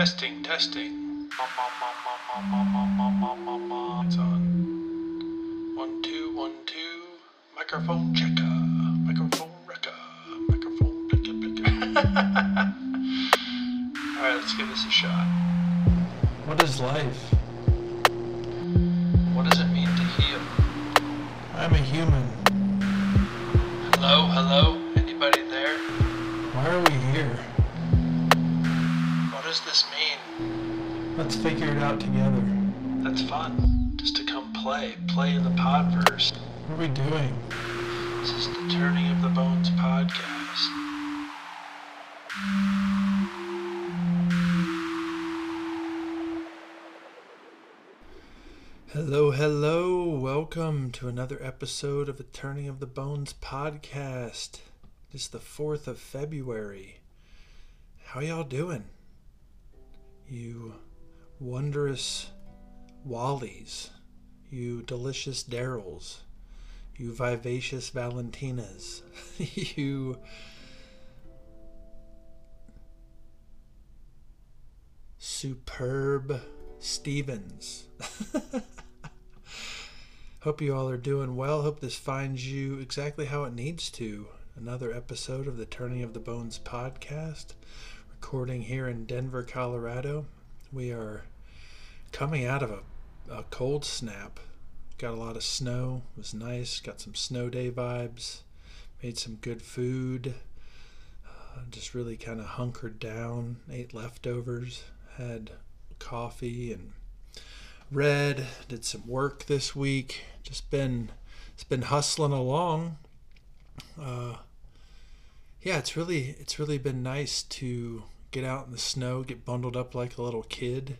Testing, testing. It's on. One, two, one, two. Microphone checker. Microphone wrecker. Microphone blicker, blicker. Alright, let's give this a shot. What is life? What does it mean to heal? I'm a human. Hello, hello? Anybody there? Why are we here? Figure it out together. That's fun. Just to come play. Play in the podverse. What are we doing? This is the Turning of the Bones podcast. Hello, hello. Welcome to another episode of the Turning of the Bones podcast. It's the 4th of February. How y'all doing? You wondrous Wallies, you delicious Daryls, you vivacious Valentinas, you superb Stevens. Hope you all are doing well. Hope this finds you exactly how it needs to. Another episode of the Turning of the Bones podcast, recording here in Denver, Colorado. We are coming out of a, a cold snap. Got a lot of snow. It was nice. Got some snow day vibes. Made some good food. Uh, just really kind of hunkered down. Ate leftovers. Had coffee and read. Did some work this week. Just been it's been hustling along. Uh, yeah, it's really it's really been nice to get out in the snow, get bundled up like a little kid,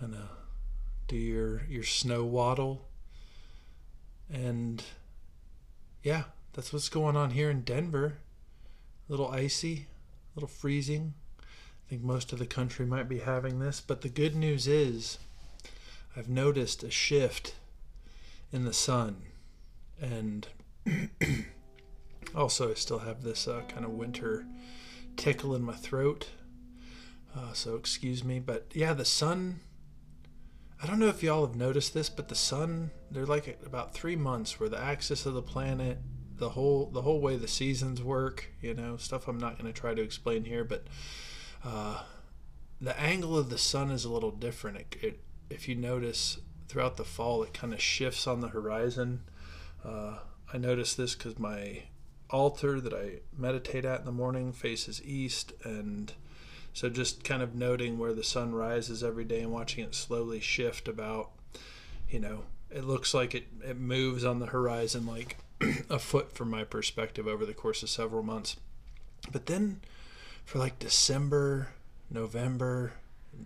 and uh, do your your snow waddle. And yeah, that's what's going on here in Denver. A little icy, a little freezing. I think most of the country might be having this, but the good news is I've noticed a shift in the sun and also I still have this uh, kind of winter tickle in my throat. Uh, so excuse me, but yeah, the sun. I don't know if y'all have noticed this, but the sun. They're like about three months where the axis of the planet, the whole the whole way the seasons work. You know, stuff I'm not going to try to explain here, but uh, the angle of the sun is a little different. It, it, if you notice throughout the fall, it kind of shifts on the horizon. Uh, I noticed this because my altar that I meditate at in the morning faces east, and so just kind of noting where the sun rises every day and watching it slowly shift about, you know, it looks like it, it moves on the horizon like a foot from my perspective over the course of several months. But then for like December, November,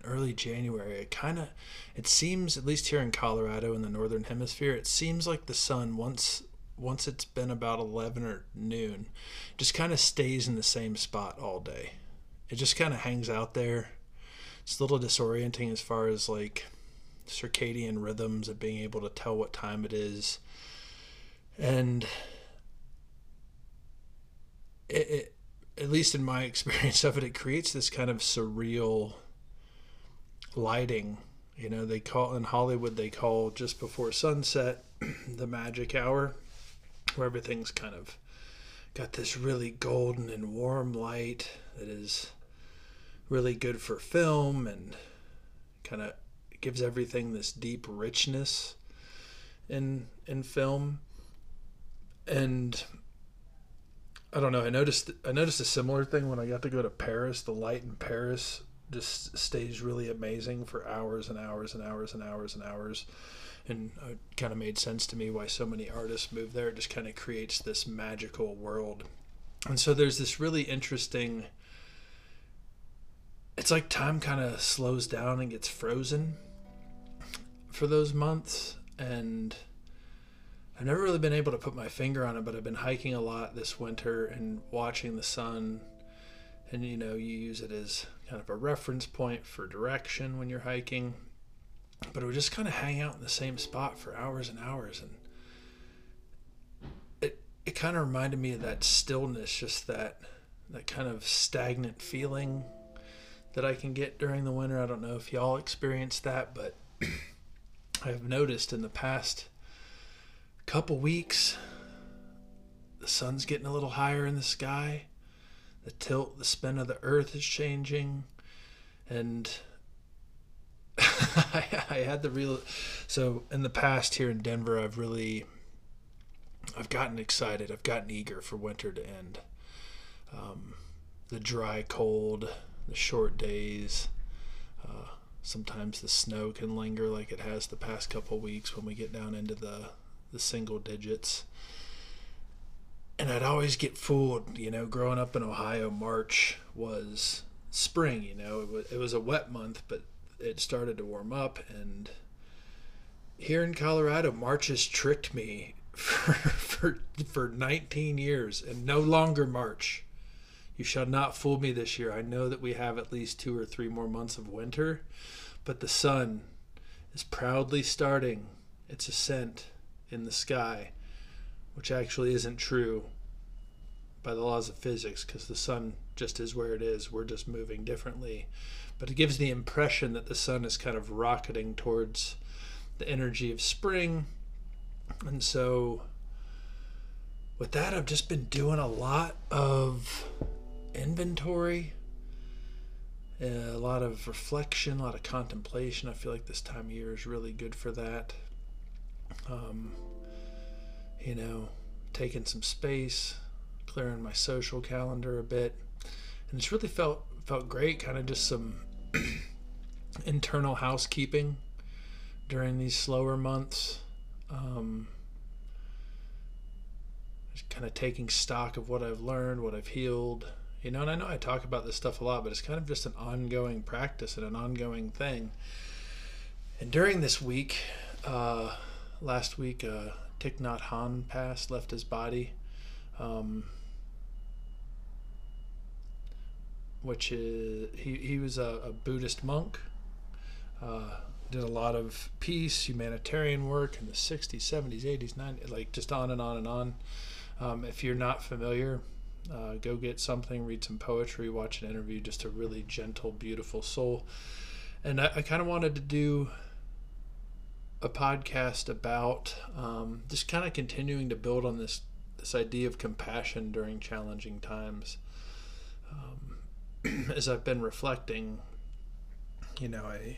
early January, it kind of it seems at least here in Colorado in the northern hemisphere, it seems like the sun once once it's been about 11 or noon just kind of stays in the same spot all day. It just kind of hangs out there. It's a little disorienting as far as like circadian rhythms of being able to tell what time it is. And it, it at least in my experience of it, it creates this kind of surreal lighting. You know, they call in Hollywood, they call just before sunset the magic hour, where everything's kind of got this really golden and warm light that is really good for film and kind of gives everything this deep richness in in film and I don't know. I noticed I noticed a similar thing when I got to go to Paris. The light in Paris just stays really amazing for hours and hours and hours and hours and hours. And it kind of made sense to me why so many artists move there. It just kind of creates this magical world. And so there's this really interesting. It's like time kind of slows down and gets frozen for those months. And I've never really been able to put my finger on it, but I've been hiking a lot this winter and watching the sun. And you know, you use it as kind of a reference point for direction when you're hiking. But it would just kind of hang out in the same spot for hours and hours. And it, it kind of reminded me of that stillness, just that, that kind of stagnant feeling that I can get during the winter. I don't know if y'all experience that, but I've noticed in the past couple weeks the sun's getting a little higher in the sky. The tilt, the spin of the earth is changing. And I, I had the real. So in the past here in Denver, I've really. I've gotten excited. I've gotten eager for winter to end. Um, the dry cold, the short days. Uh, sometimes the snow can linger like it has the past couple weeks when we get down into the, the single digits and I'd always get fooled, you know, growing up in Ohio, March was spring, you know, it was, it was a wet month, but it started to warm up. And here in Colorado, March has tricked me for, for, for 19 years and no longer March. You shall not fool me this year. I know that we have at least two or three more months of winter, but the sun is proudly starting its ascent in the sky which actually isn't true by the laws of physics because the sun just is where it is. We're just moving differently. But it gives the impression that the sun is kind of rocketing towards the energy of spring. And so, with that, I've just been doing a lot of inventory, a lot of reflection, a lot of contemplation. I feel like this time of year is really good for that. Um, you know, taking some space, clearing my social calendar a bit, and it's really felt felt great. Kind of just some internal housekeeping during these slower months. Um, just kind of taking stock of what I've learned, what I've healed. You know, and I know I talk about this stuff a lot, but it's kind of just an ongoing practice and an ongoing thing. And during this week, uh, last week, uh, Thich Nhat Hanh passed, left his body, um, which is he, he was a, a Buddhist monk. Uh, did a lot of peace, humanitarian work in the 60s, 70s, 80s, 90s, like just on and on and on. Um, if you're not familiar, uh, go get something, read some poetry, watch an interview, just a really gentle, beautiful soul. And I, I kind of wanted to do a podcast about um, just kind of continuing to build on this this idea of compassion during challenging times. Um, as I've been reflecting, you know, I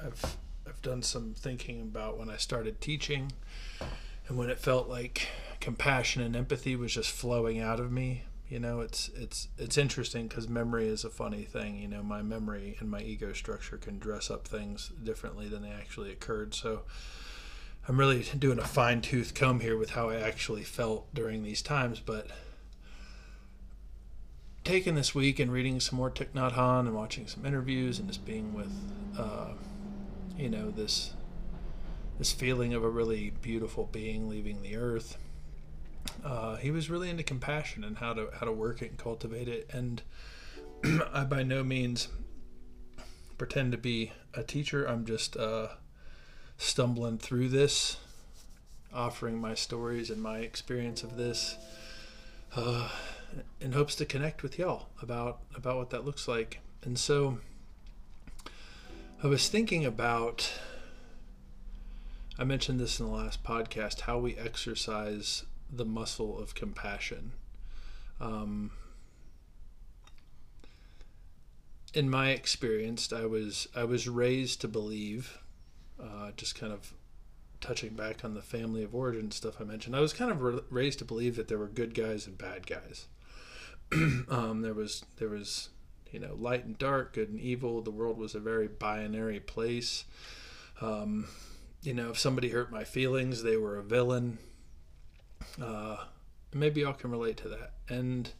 I've I've done some thinking about when I started teaching, and when it felt like compassion and empathy was just flowing out of me you know it's it's it's interesting because memory is a funny thing you know my memory and my ego structure can dress up things differently than they actually occurred. So i'm really doing a fine-tooth comb here with how i actually felt during these times but taking this week and reading some more Thich Nhat Hanh and watching some interviews and just being with uh, you know this this feeling of a really beautiful being leaving the earth uh, he was really into compassion and how to how to work it and cultivate it. And I by no means pretend to be a teacher. I'm just uh, stumbling through this, offering my stories and my experience of this, uh, in hopes to connect with y'all about about what that looks like. And so, I was thinking about. I mentioned this in the last podcast how we exercise the muscle of compassion. Um, in my experience, I was I was raised to believe, uh, just kind of touching back on the family of origin stuff I mentioned. I was kind of re- raised to believe that there were good guys and bad guys. um, there was there was you know light and dark, good and evil. The world was a very binary place. Um, you know, if somebody hurt my feelings, they were a villain. Uh, maybe y'all can relate to that. And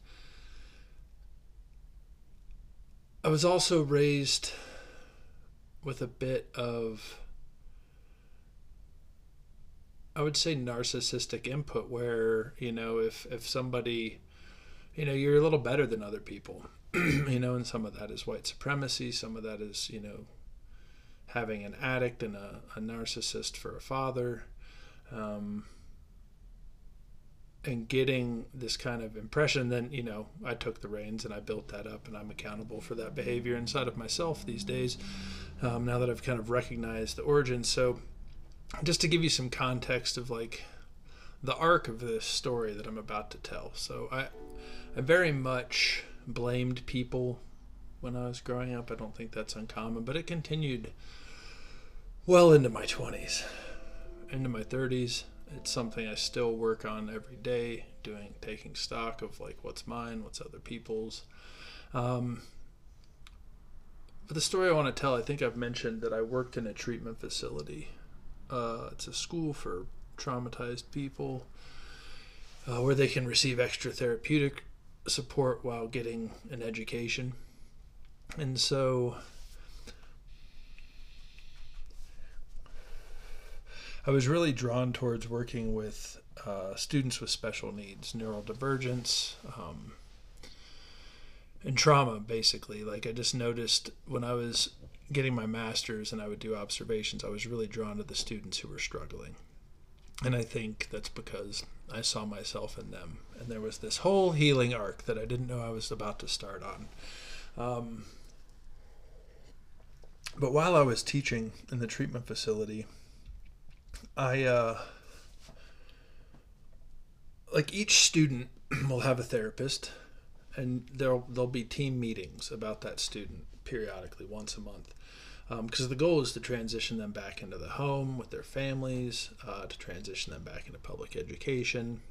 I was also raised with a bit of, I would say, narcissistic input where, you know, if, if somebody, you know, you're a little better than other people, you know, and some of that is white supremacy, some of that is, you know, having an addict and a, a narcissist for a father. Um, and getting this kind of impression then you know i took the reins and i built that up and i'm accountable for that behavior inside of myself these days um, now that i've kind of recognized the origin. So just to give you some context of like the arc of this story that i'm about to tell. So i i very much blamed people when i was growing up. I don't think that's uncommon but it continued well into my 20s into my 30s it's something I still work on every day, doing taking stock of like what's mine, what's other people's. Um, but the story I want to tell, I think I've mentioned that I worked in a treatment facility. Uh, it's a school for traumatized people uh, where they can receive extra therapeutic support while getting an education. And so I was really drawn towards working with uh, students with special needs, neurodivergence, um, and trauma, basically. Like, I just noticed when I was getting my master's and I would do observations, I was really drawn to the students who were struggling. And I think that's because I saw myself in them. And there was this whole healing arc that I didn't know I was about to start on. Um, but while I was teaching in the treatment facility, I uh like each student will have a therapist and there'll there'll be team meetings about that student periodically once a month. Because um, the goal is to transition them back into the home with their families uh, to transition them back into public education.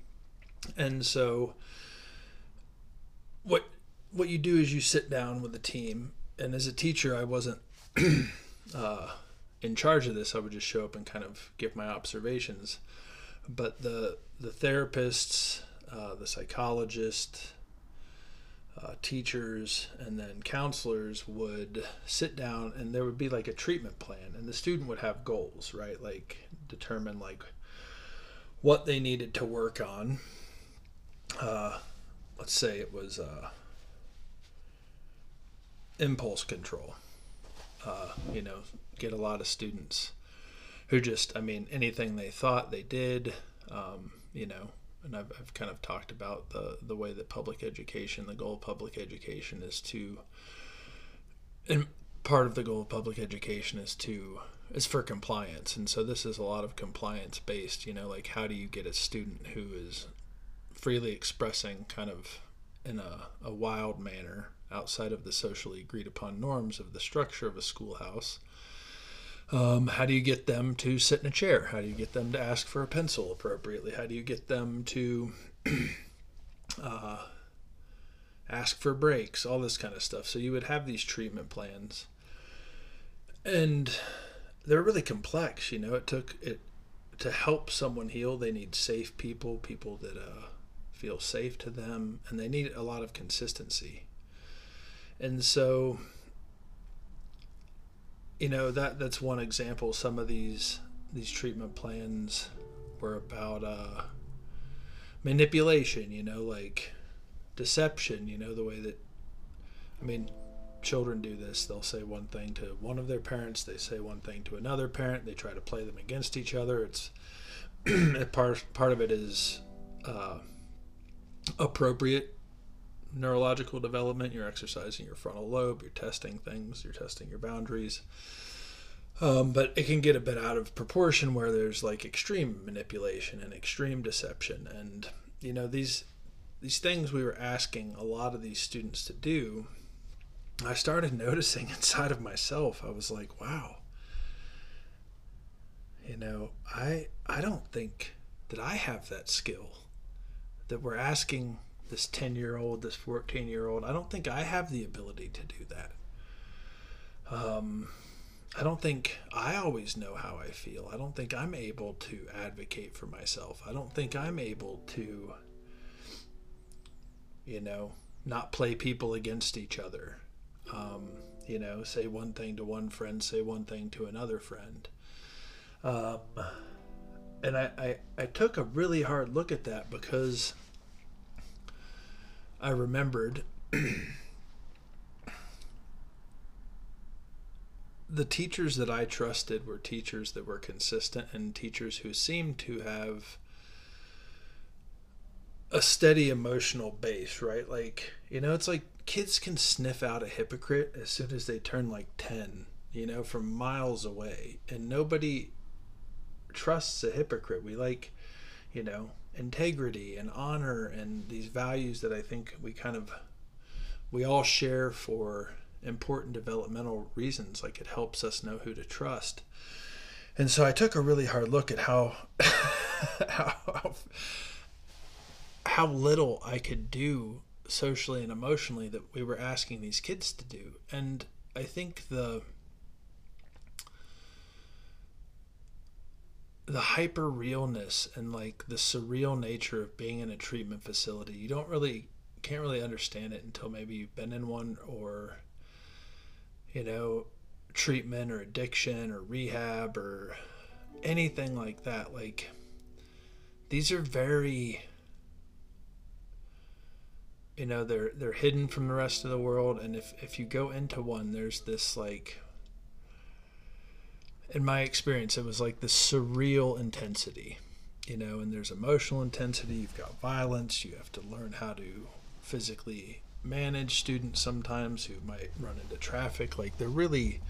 And so what what you do is you sit down with the team and as a teacher i wasn't uh, in charge of this, I would just show up and kind of give my observations. But the the therapists, uh, the psychologist, uh, teachers, and then counselors would sit down, and there would be like a treatment plan, and the student would have goals, right? Like determine like what they needed to work on. Uh, let's say it was uh, impulse control. Uh, you know, get a lot of students who just, I mean, anything they thought they did, um, you know, and I've, I've kind of talked about the, the way that public education, the goal of public education is to, and part of the goal of public education is to, is for compliance. And so this is a lot of compliance based, you know, like how do you get a student who is freely expressing kind of in a, a wild manner outside of the socially agreed upon norms of the structure of a schoolhouse um, how do you get them to sit in a chair? How do you get them to ask for a pencil appropriately? How do you get them to uh, ask for breaks? All this kind of stuff. So you would have these treatment plans, and they're really complex. You know, it took it to help someone heal. They need safe people, people that uh, feel safe to them, and they need a lot of consistency. And so you know that that's one example. Some of these these treatment plans were about uh, manipulation. You know, like deception. You know, the way that I mean, children do this. They'll say one thing to one of their parents. They say one thing to another parent. They try to play them against each other. It's part part of it is uh, appropriate neurological development, you're exercising your frontal lobe, you're testing things, you're testing your boundaries. Um, but it can get a bit out of proportion where there's like extreme manipulation and extreme deception. And, you know, these these things we were asking a lot of these students to do, I started noticing inside of myself. I was like, wow. You know, I I don't think that I have that skill that we're asking this 10 year old, this 14 year old. I don't think I have the ability to do that. Um, I don't think I always know how I feel. I don't think I'm able to advocate for myself. I don't think I'm able to, you know, not play people against each other. Um, you know, say one thing to one friend, say one thing to another friend. Um, and I, I, I took a really hard look at that because I remembered the teachers that I trusted were teachers that were consistent and teachers who seemed to have a steady emotional base, right? Like, you know, it's like kids can sniff out a hypocrite as soon as they turn like 10, you know, from miles away. And nobody trusts a hypocrite. We like, you know, integrity and honor and these values that I think we kind of we all share for important developmental reasons like it helps us know who to trust. And so I took a really hard look at how how how little I could do socially and emotionally that we were asking these kids to do. And I think the the hyper realness and like the surreal nature of being in a treatment facility you don't really can't really understand it until maybe you've been in one or you know treatment or addiction or rehab or anything like that. Like these are very you know they're they're hidden from the rest of the world. And if if you go into one there's this like in my experience, it was like this surreal intensity, you know, and there's emotional intensity, you've got violence, you have to learn how to physically manage students sometimes who might run into traffic. Like they're really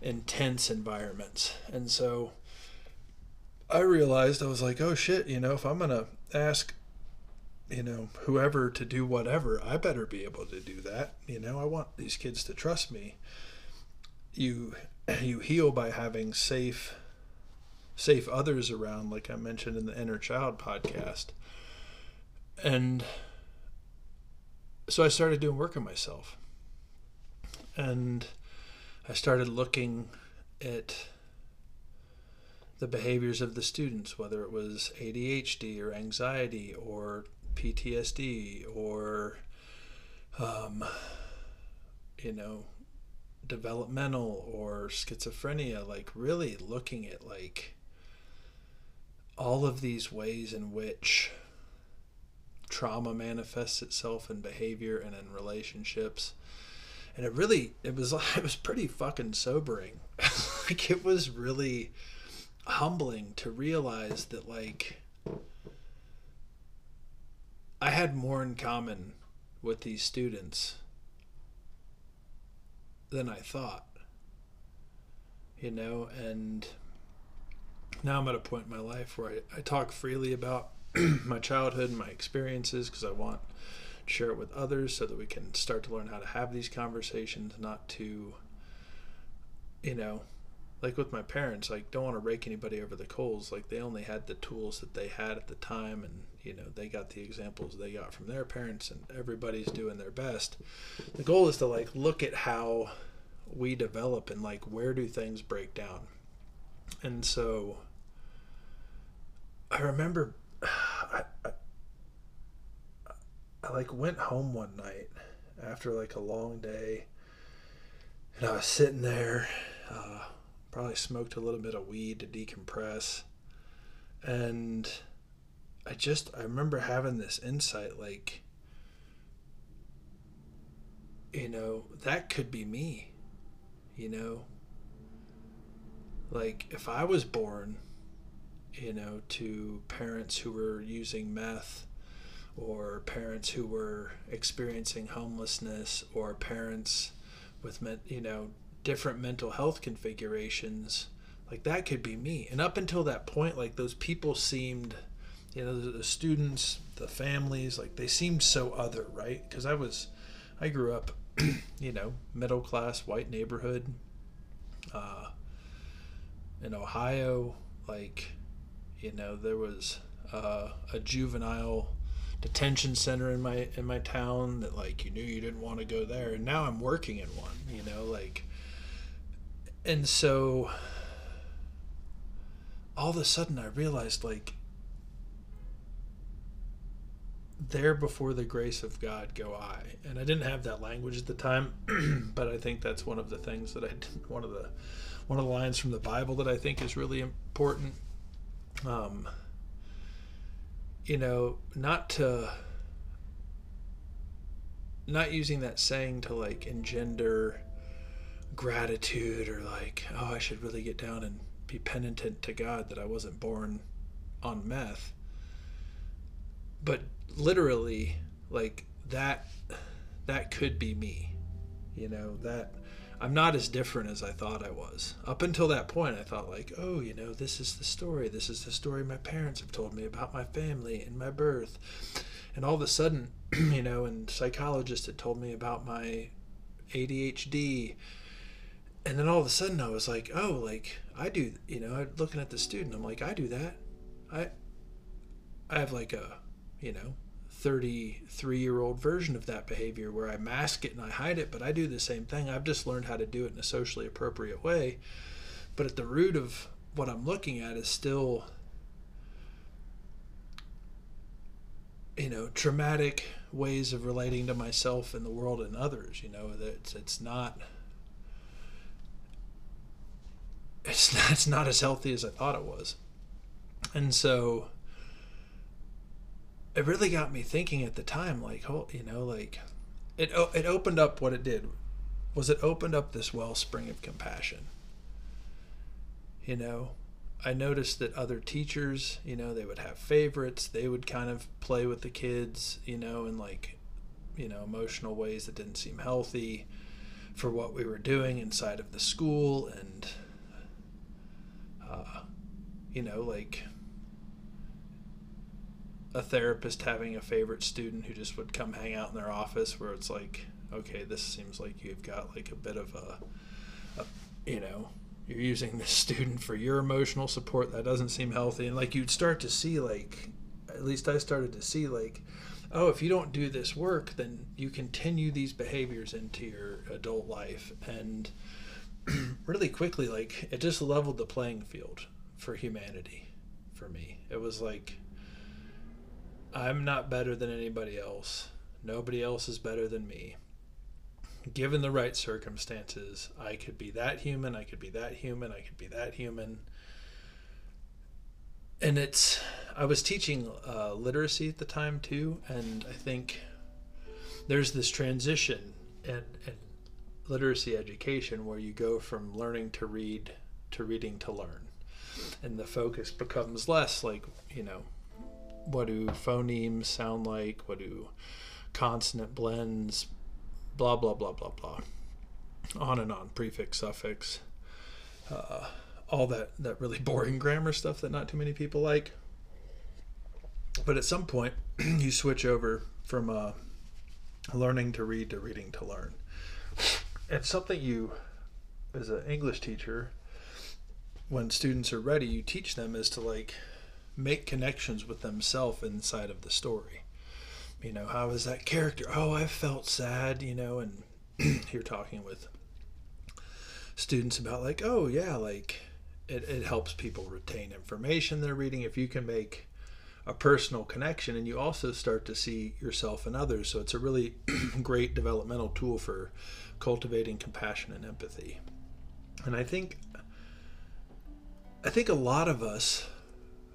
intense environments. And so I realized I was like, oh shit, you know, if I'm going to ask, you know, whoever to do whatever, I better be able to do that. You know, I want these kids to trust me. You you heal by having safe safe others around like i mentioned in the inner child podcast. And so i started doing work on myself. And i started looking at the behaviors of the students whether it was adhd or anxiety or ptsd or um, you know developmental or schizophrenia, like really looking at like all of these ways in which trauma manifests itself in behavior and in relationships. And it really it was it was pretty fucking sobering. like it was really humbling to realize that like I had more in common with these students than I thought. You know, and now I'm at a point in my life where I, I talk freely about my childhood and my experiences because I want to share it with others so that we can start to learn how to have these conversations, not to, you know, like with my parents, like don't want to rake anybody over the coals. Like they only had the tools that they had at the time, and you know they got the examples they got from their parents, and everybody's doing their best. The goal is to like look at how we develop and like where do things break down. And so I remember I, I, I like went home one night after like a long day and I was sitting there uh, probably smoked a little bit of weed to decompress. And i just i remember having this insight like you know that could be me you know? Like if i was born you know to parents who were using meth or parents who were experiencing homelessness or parents with you know different mental health configurations like that could be me. And up until that point like those people seemed you know the, the students the families like they seemed so other right? Because i was i grew up you know middle class white neighborhood uh, in ohio like you know there was uh, a juvenile detention center in my in my town that like you knew you didn't want to go there and now i'm working in one you know like and so all of a sudden I realized like there before the grace of God go I. And I didn't have that language at the time, but I think that's one of the things that I did, one of the one of the lines from the Bible that I think is really important. Um, you know, not to not using that saying to like engender gratitude or like, oh, I should really get down and be penitent to God that I wasn't born on meth. But literally like that that could be me you know that i'm not as different as i thought i was. Up until that point i thought like oh you know this is the story. This is the story my parents have told me about my family and my birth. And all of a sudden you know and psychologists had told me about my adhd and then all of a sudden i was like oh like i do you know looking at the student i'm like i do that i i have like a you know 33 year old version of that behavior where I mask it and I hide it, but I do the same thing. I've just learned how to do it in a socially appropriate way. But at the root of what I'm looking at is still, you know, traumatic ways of relating to myself and the world and others. You know, that it's, it's not. It's not, it's not as healthy as I thought it was. And so it really got me thinking at the time like oh you know like it it opened up what it did. Was it opened up this wellspring of compassion? You know i noticed that other teachers you know they would have favorites. They would kind of play with the kids you know in like you know emotional ways that didn't seem healthy for what we were doing inside of the school. And uh, you know like a therapist having a favorite student who just would come hang out in their office where it's like okay this seems like you've got like a bit of a, a you know you're using this student for your emotional support. That doesn't seem healthy. And like you'd start to see like at least i started to see like oh if you don't do this work then you continue these behaviors into your adult life. And really quickly like it just leveled the playing field for humanity for me it was like I'm not better than anybody else. Nobody else is better than me. Given the right circumstances, I could be that human, I could be that human, I could be that human. And it's, I was teaching uh, literacy at the time too, and I think there's this transition in, in literacy education where you go from learning to read to reading to learn. And the focus becomes less like, you know, what do phonemes sound like? What do consonant blends? Blah, blah, blah, blah, blah. On and on, prefix, suffix, uh, all that, that really boring grammar stuff that not too many people like. But at some point, you switch over from uh, learning to read to reading to learn. And something you, as an English teacher, when students are ready, you teach them is to like make connections with themselves inside of the story. You know, how is that character? Oh, I felt sad, you know, and you're talking with students about like, oh yeah, like it, it helps people retain information they're reading. If you can make a personal connection and you also start to see yourself and others. So it's a really great developmental tool for cultivating compassion and empathy. And I think I think a lot of us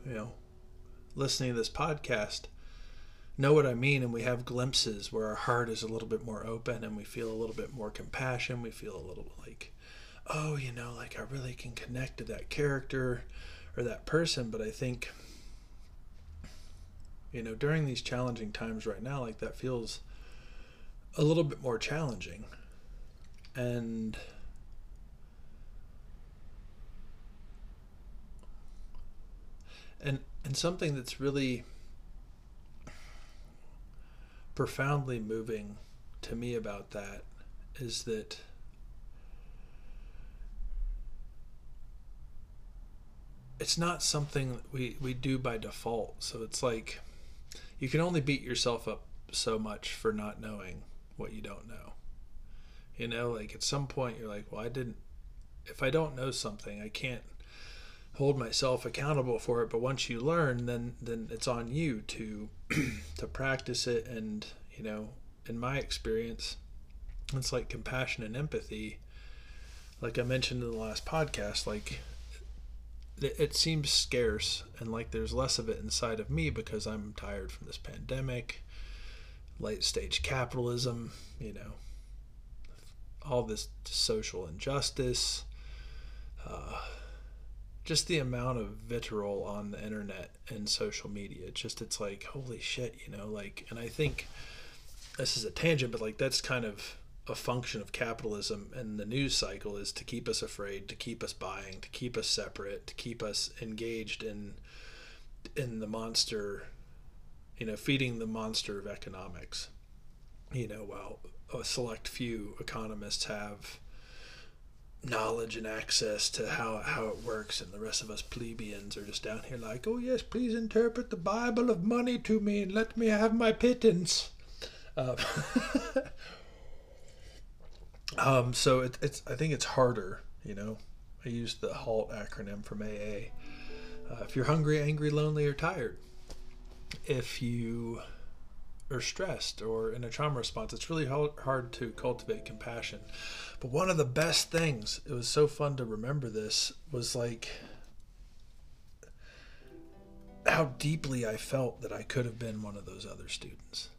you know, listening to this podcast know what I mean, and we have glimpses where our heart is a little bit more open and we feel a little bit more compassion. We feel a little like, oh, you know, like I really can connect to that character or that person. But I think, you know, during these challenging times right now, like that feels a little bit more challenging. And and and something that's really profoundly moving to me about that is that it's not something we, we do by default. So it's like you can only beat yourself up so much for not knowing what you don't know. You know, like at some point you're like, well, I didn't, if I don't know something, I can't hold myself accountable for it. But once you learn then then it's on you to to practice it. And you know in my experience it's like compassion and empathy. Like i mentioned in the last podcast like it, it seems scarce and like there's less of it inside of me because i'm tired from this pandemic late stage capitalism you know all this social injustice uh, just the amount of vitriol on the internet and social media. It's just it's like holy shit, you know, like and I think this is a tangent, but like that's kind of a function of capitalism and the news cycle is to keep us afraid, to keep us buying, to keep us separate, to keep us engaged in in the monster, you know, feeding the monster of economics. You know, while a select few economists have knowledge and access to how, how it works and the rest of us plebeians are just down here like oh yes please interpret the bible of money to me and let me have my pittance. Uh, um, so it, it's i think it's harder you know. I use the halt acronym from aa uh, if you're hungry angry lonely or tired if you or stressed or in a trauma response, it's really hard to cultivate compassion. But one of the best things, it was so fun to remember this, was like how deeply I felt that I could have been one of those other students.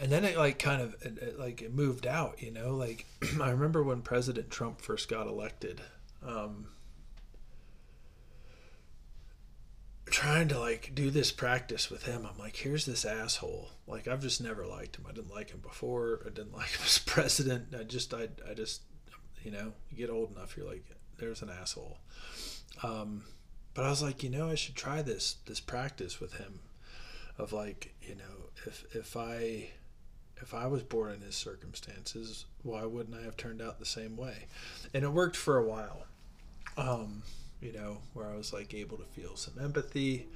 And then it like kind of it, it like it moved out, you know. Like I remember when President Trump first got elected. Um, trying to like do this practice with him. I'm like, here's this asshole. Like I've just never liked him. I didn't like him before. I didn't like him as president. I just I I just you know, you get old enough, you're like, there's an asshole. Um, but I was like, you know, I should try this this practice with him of like, you know, if if I if I was born in his circumstances, why wouldn't I have turned out the same way? And it worked for a while. Um, you know, where I was like able to feel some empathy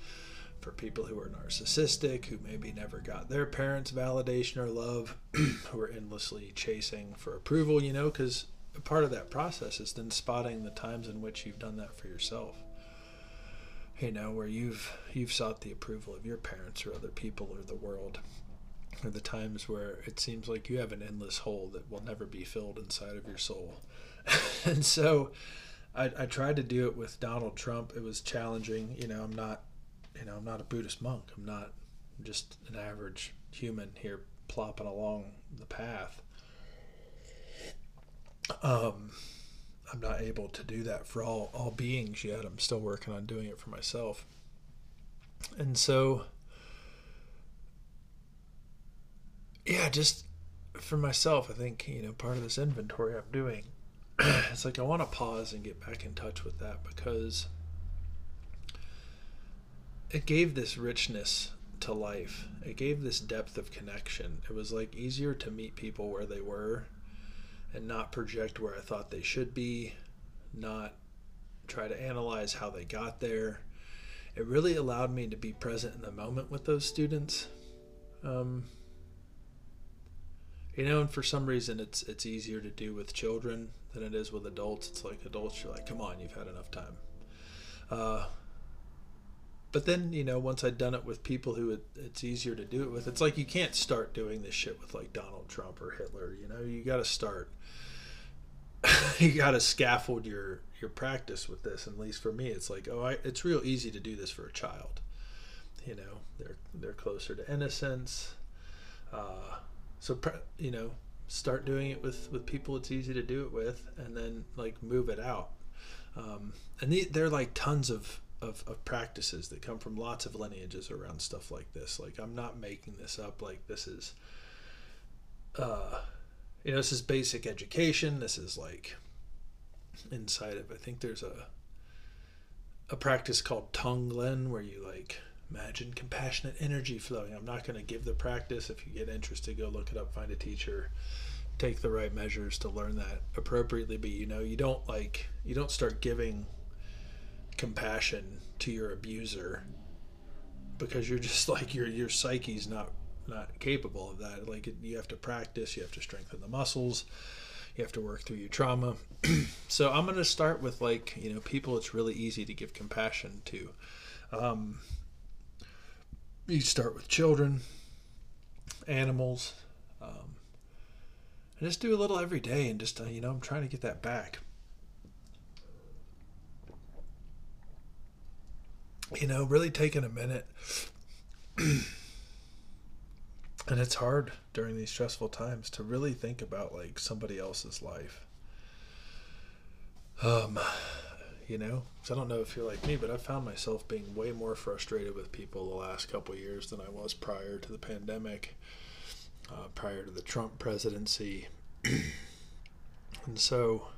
for people who are narcissistic, who maybe never got their parents' validation or love, who are endlessly chasing for approval, you know, because part of that process is then spotting the times in which you've done that for yourself. You know, where you've you've sought the approval of your parents or other people or the world. Or the times where it seems like you have an endless hole that will never be filled inside of your soul. and so I, I tried to do it with Donald Trump. It was challenging. You know, I'm not, you know, I'm not a Buddhist monk. I'm not I'm just an average human here plopping along the path. Um, I'm not able to do that for all all beings yet. I'm still working on doing it for myself. And so, yeah, just for myself, I think you know part of this inventory I'm doing it's like I want to pause and get back in touch with that because it gave this richness to life. It gave this depth of connection. It was like easier to meet people where they were and not project where I thought they should be, not try to analyze how they got there. It really allowed me to be present in the moment with those students. Um, you know, and for some reason it's it's easier to do with children than it is with adults. It's like adults, you're like, come on, you've had enough time. Uh, but then you know, once I'd done it with people who it, it's easier to do it with, it's like you can't start doing this shit with like Donald Trump or Hitler. You know, you got to start. you got to scaffold your your practice with this. At least for me, it's like, oh, I, it's real easy to do this for a child. You know, they're they're closer to innocence. Uh, so you know, start doing it with with people it's easy to do it with, and then like move it out. Um, and the, there are like tons of, of of practices that come from lots of lineages around stuff like this. Like I'm not making this up. Like this is, uh, you know, this is basic education. This is like inside of. I think there's a a practice called Tonglen where you like Imagine compassionate energy flowing. I'm not going to give the practice. If you get interested, go look it up, find a teacher, take the right measures to learn that appropriately. But you know, you don't like, you don't start giving compassion to your abuser because you're just like your your psyche's not not capable of that. Like you have to practice, you have to strengthen the muscles, you have to work through your trauma. so I'm going to start with like you know people it's really easy to give compassion to. Um, you start with children, animals, um, and just do a little every day. And just, uh, you know, I'm trying to get that back. You know, really taking a minute. and it's hard during these stressful times to really think about like somebody else's life. Um, you know, I don't know if you're like me, but I found myself being way more frustrated with people the last couple years than I was prior to the pandemic, uh, prior to the Trump presidency. and so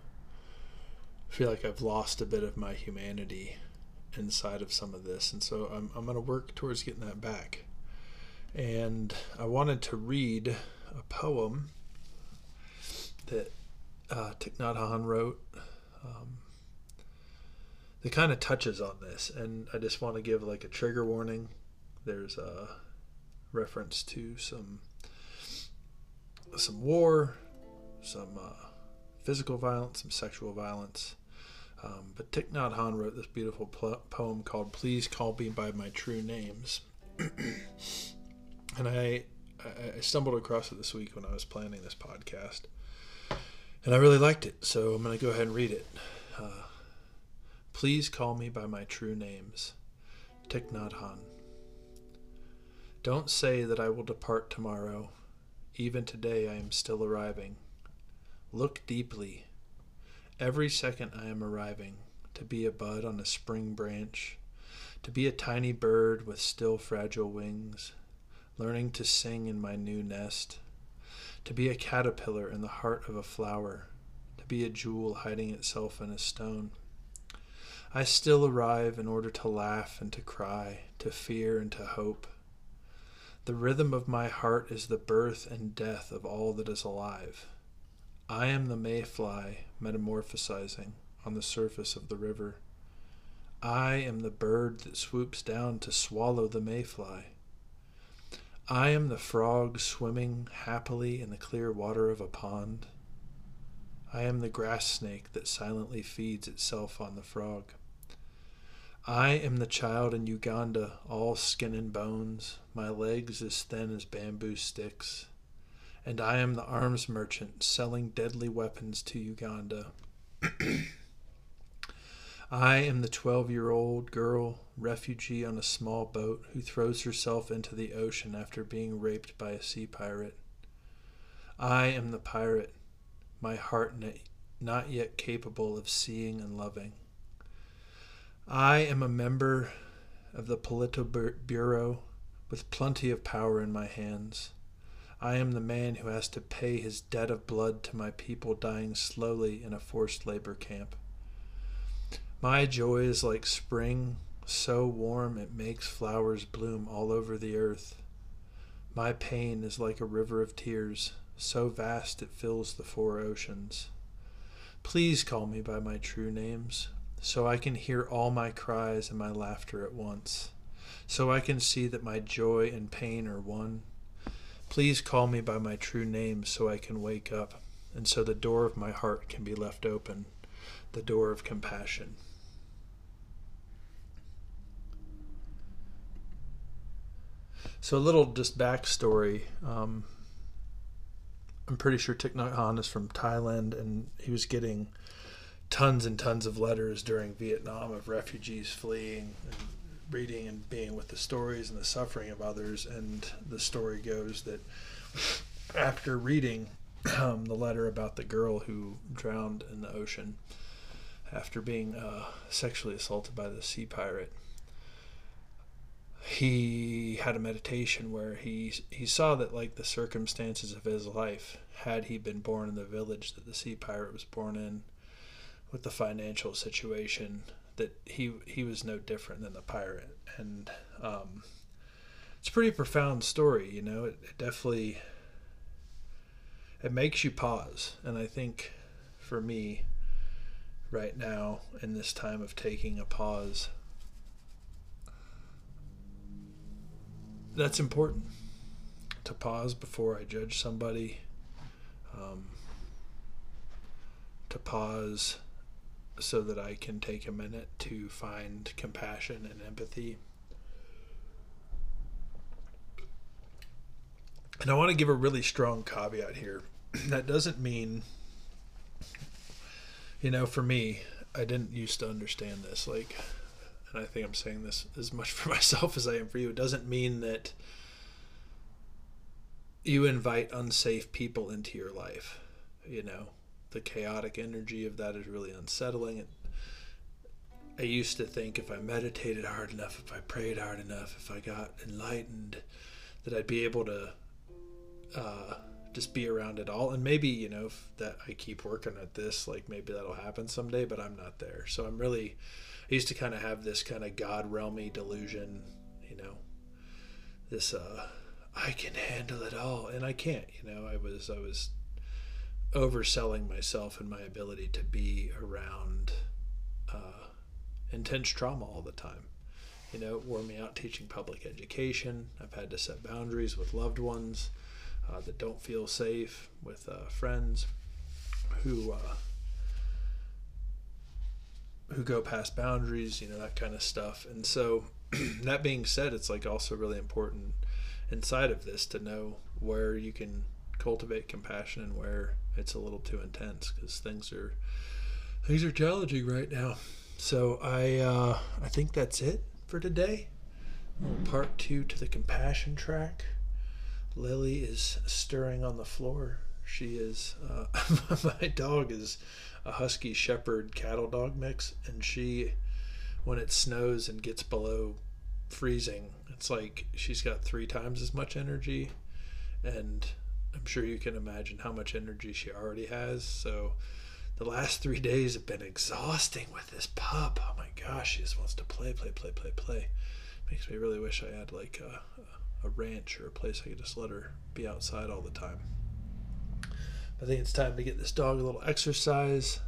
I feel like I've lost a bit of my humanity inside of some of this. And so I'm, I'm going to work towards getting that back. And I wanted to read a poem that uh, Thich Nhat Hanh wrote um, that kind of touches on this. And I just want to give like a trigger warning. There's a reference to some some war, some uh, physical violence, some sexual violence. Um, but Thich Nhat Hanh wrote this beautiful po- poem called "Please Call Me by My True Names," and I, I stumbled across it this week when I was planning this podcast, and I really liked it. So I'm going to go ahead and read it. Uh, Please call me by my true names, Thich Nhat Hanh. Don't say that I will depart tomorrow. Even today I am still arriving. Look deeply. Every second I am arriving, to be a bud on a spring branch, to be a tiny bird with still fragile wings, learning to sing in my new nest, to be a caterpillar in the heart of a flower, to be a jewel hiding itself in a stone. I still arrive in order to laugh and to cry, to fear and to hope. The rhythm of my heart is the birth and death of all that is alive. I am the mayfly metamorphosizing on the surface of the river. I am the bird that swoops down to swallow the mayfly. I am the frog swimming happily in the clear water of a pond. I am the grass snake that silently feeds itself on the frog. I am the child in Uganda, all skin and bones, my legs as thin as bamboo sticks. And I am the arms merchant selling deadly weapons to Uganda. I am the 12 year old girl, refugee on a small boat, who throws herself into the ocean after being raped by a sea pirate. I am the pirate, my heart not yet capable of seeing and loving. I am a member of the Politburo with plenty of power in my hands. I am the man who has to pay his debt of blood to my people dying slowly in a forced labor camp. My joy is like spring, so warm it makes flowers bloom all over the earth. My pain is like a river of tears, so vast it fills the four oceans. Please call me by my true names, so I can hear all my cries and my laughter at once, so I can see that my joy and pain are one. Please call me by my true name so I can wake up, and so the door of my heart can be left open, the door of compassion. So, a little just backstory. Um, I'm pretty sure Thich Nhat Hanh is from Thailand, and he was getting tons and tons of letters during Vietnam of refugees fleeing and reading and being with the stories and the suffering of others. And the story goes that after reading um, the letter about the girl who drowned in the ocean after being uh, sexually assaulted by the sea pirate, he had a meditation where he he saw that like the circumstances of his life had he been born in the village that the sea pirate was born in with the financial situation that he he was no different than the pirate. And um, it's a pretty profound story you know? It, it definitely it makes you pause. And i think for me right now in this time of taking a pause that's important to pause before i judge somebody um, to pause so that I can take a minute to find compassion and empathy. And I want to give a really strong caveat here. that doesn't mean, you know, for me, I didn't used to understand this. Like, and I think I'm saying this as much for myself as I am for you. It doesn't mean that you invite unsafe people into your life, you know. The chaotic energy of that is really unsettling. I used to think if I meditated hard enough, if I prayed hard enough, if I got enlightened, that I'd be able to uh, just be around it all. And maybe, you know, that I keep working at this, like maybe that'll happen someday, but I'm not there. So I'm really, I used to kind of have this kind of God realmy delusion, you know, this, uh, I can handle it all. And I can't, you know, I was, I was overselling myself and my ability to be around uh, intense trauma all the time. You know, it wore me out teaching public education. I've had to set boundaries with loved ones uh, that don't feel safe, with uh, friends who uh, who go past boundaries. You know that kind of stuff. And so, that being said, it's like also really important inside of this to know where you can cultivate compassion and where it's a little too intense because things are things are challenging right now. So I uh, I think that's it for today. Part two to the compassion track. Lily is stirring on the floor. She is uh, my dog is a husky shepherd cattle dog mix, and she when it snows and gets below freezing, it's like she's got three times as much energy, and I'm sure you can imagine how much energy she already has. So the last three days have been exhausting with this pup. Oh my gosh, she just wants to play, play, play, play, play. Makes me really wish I had like a, a ranch or a place I could just let her be outside all the time. I think it's time to get this dog a little exercise.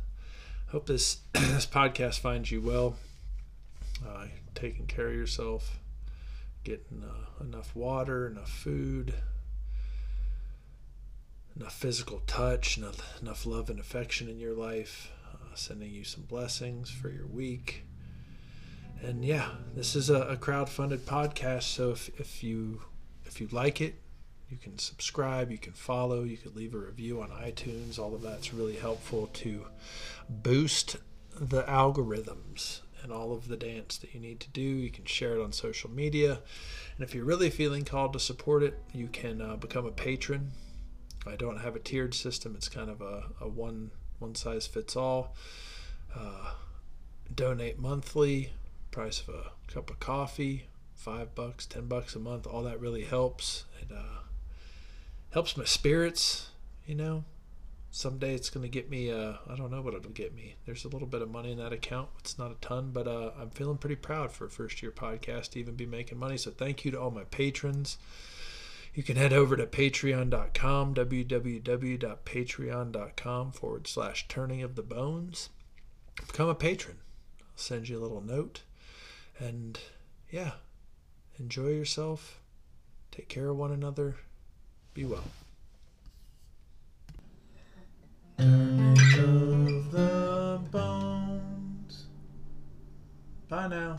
Hope this this podcast finds you well. Uh, taking care of yourself, getting uh, enough water, enough food, enough physical touch, enough, enough love and affection in your life, uh, sending you some blessings for your week. And yeah, this is a, a crowd-funded podcast, so if, if you if you like it, you can subscribe, you can follow, you can leave a review on iTunes. All of that's really helpful to boost the algorithms and all of the dance that you need to do. You can share it on social media. And if you're really feeling called to support it, you can uh, become a patron. I don't have a tiered system. It's kind of a, a one one size fits all. Uh, donate monthly, price of a cup of coffee, five bucks, ten bucks a month. All that really helps. It uh, helps my spirits. You know, someday it's going to get me. Uh, I don't know what it'll get me. There's a little bit of money in that account. It's not a ton, but uh, I'm feeling pretty proud for a first year podcast to even be making money. So thank you to all my patrons you can head over to patreon.com, www.patreon.com forward slash turning of the bones. Become a patron. I'll send you a little note. And yeah, enjoy yourself. Take care of one another. Be well. Turning of the bones. Bye now.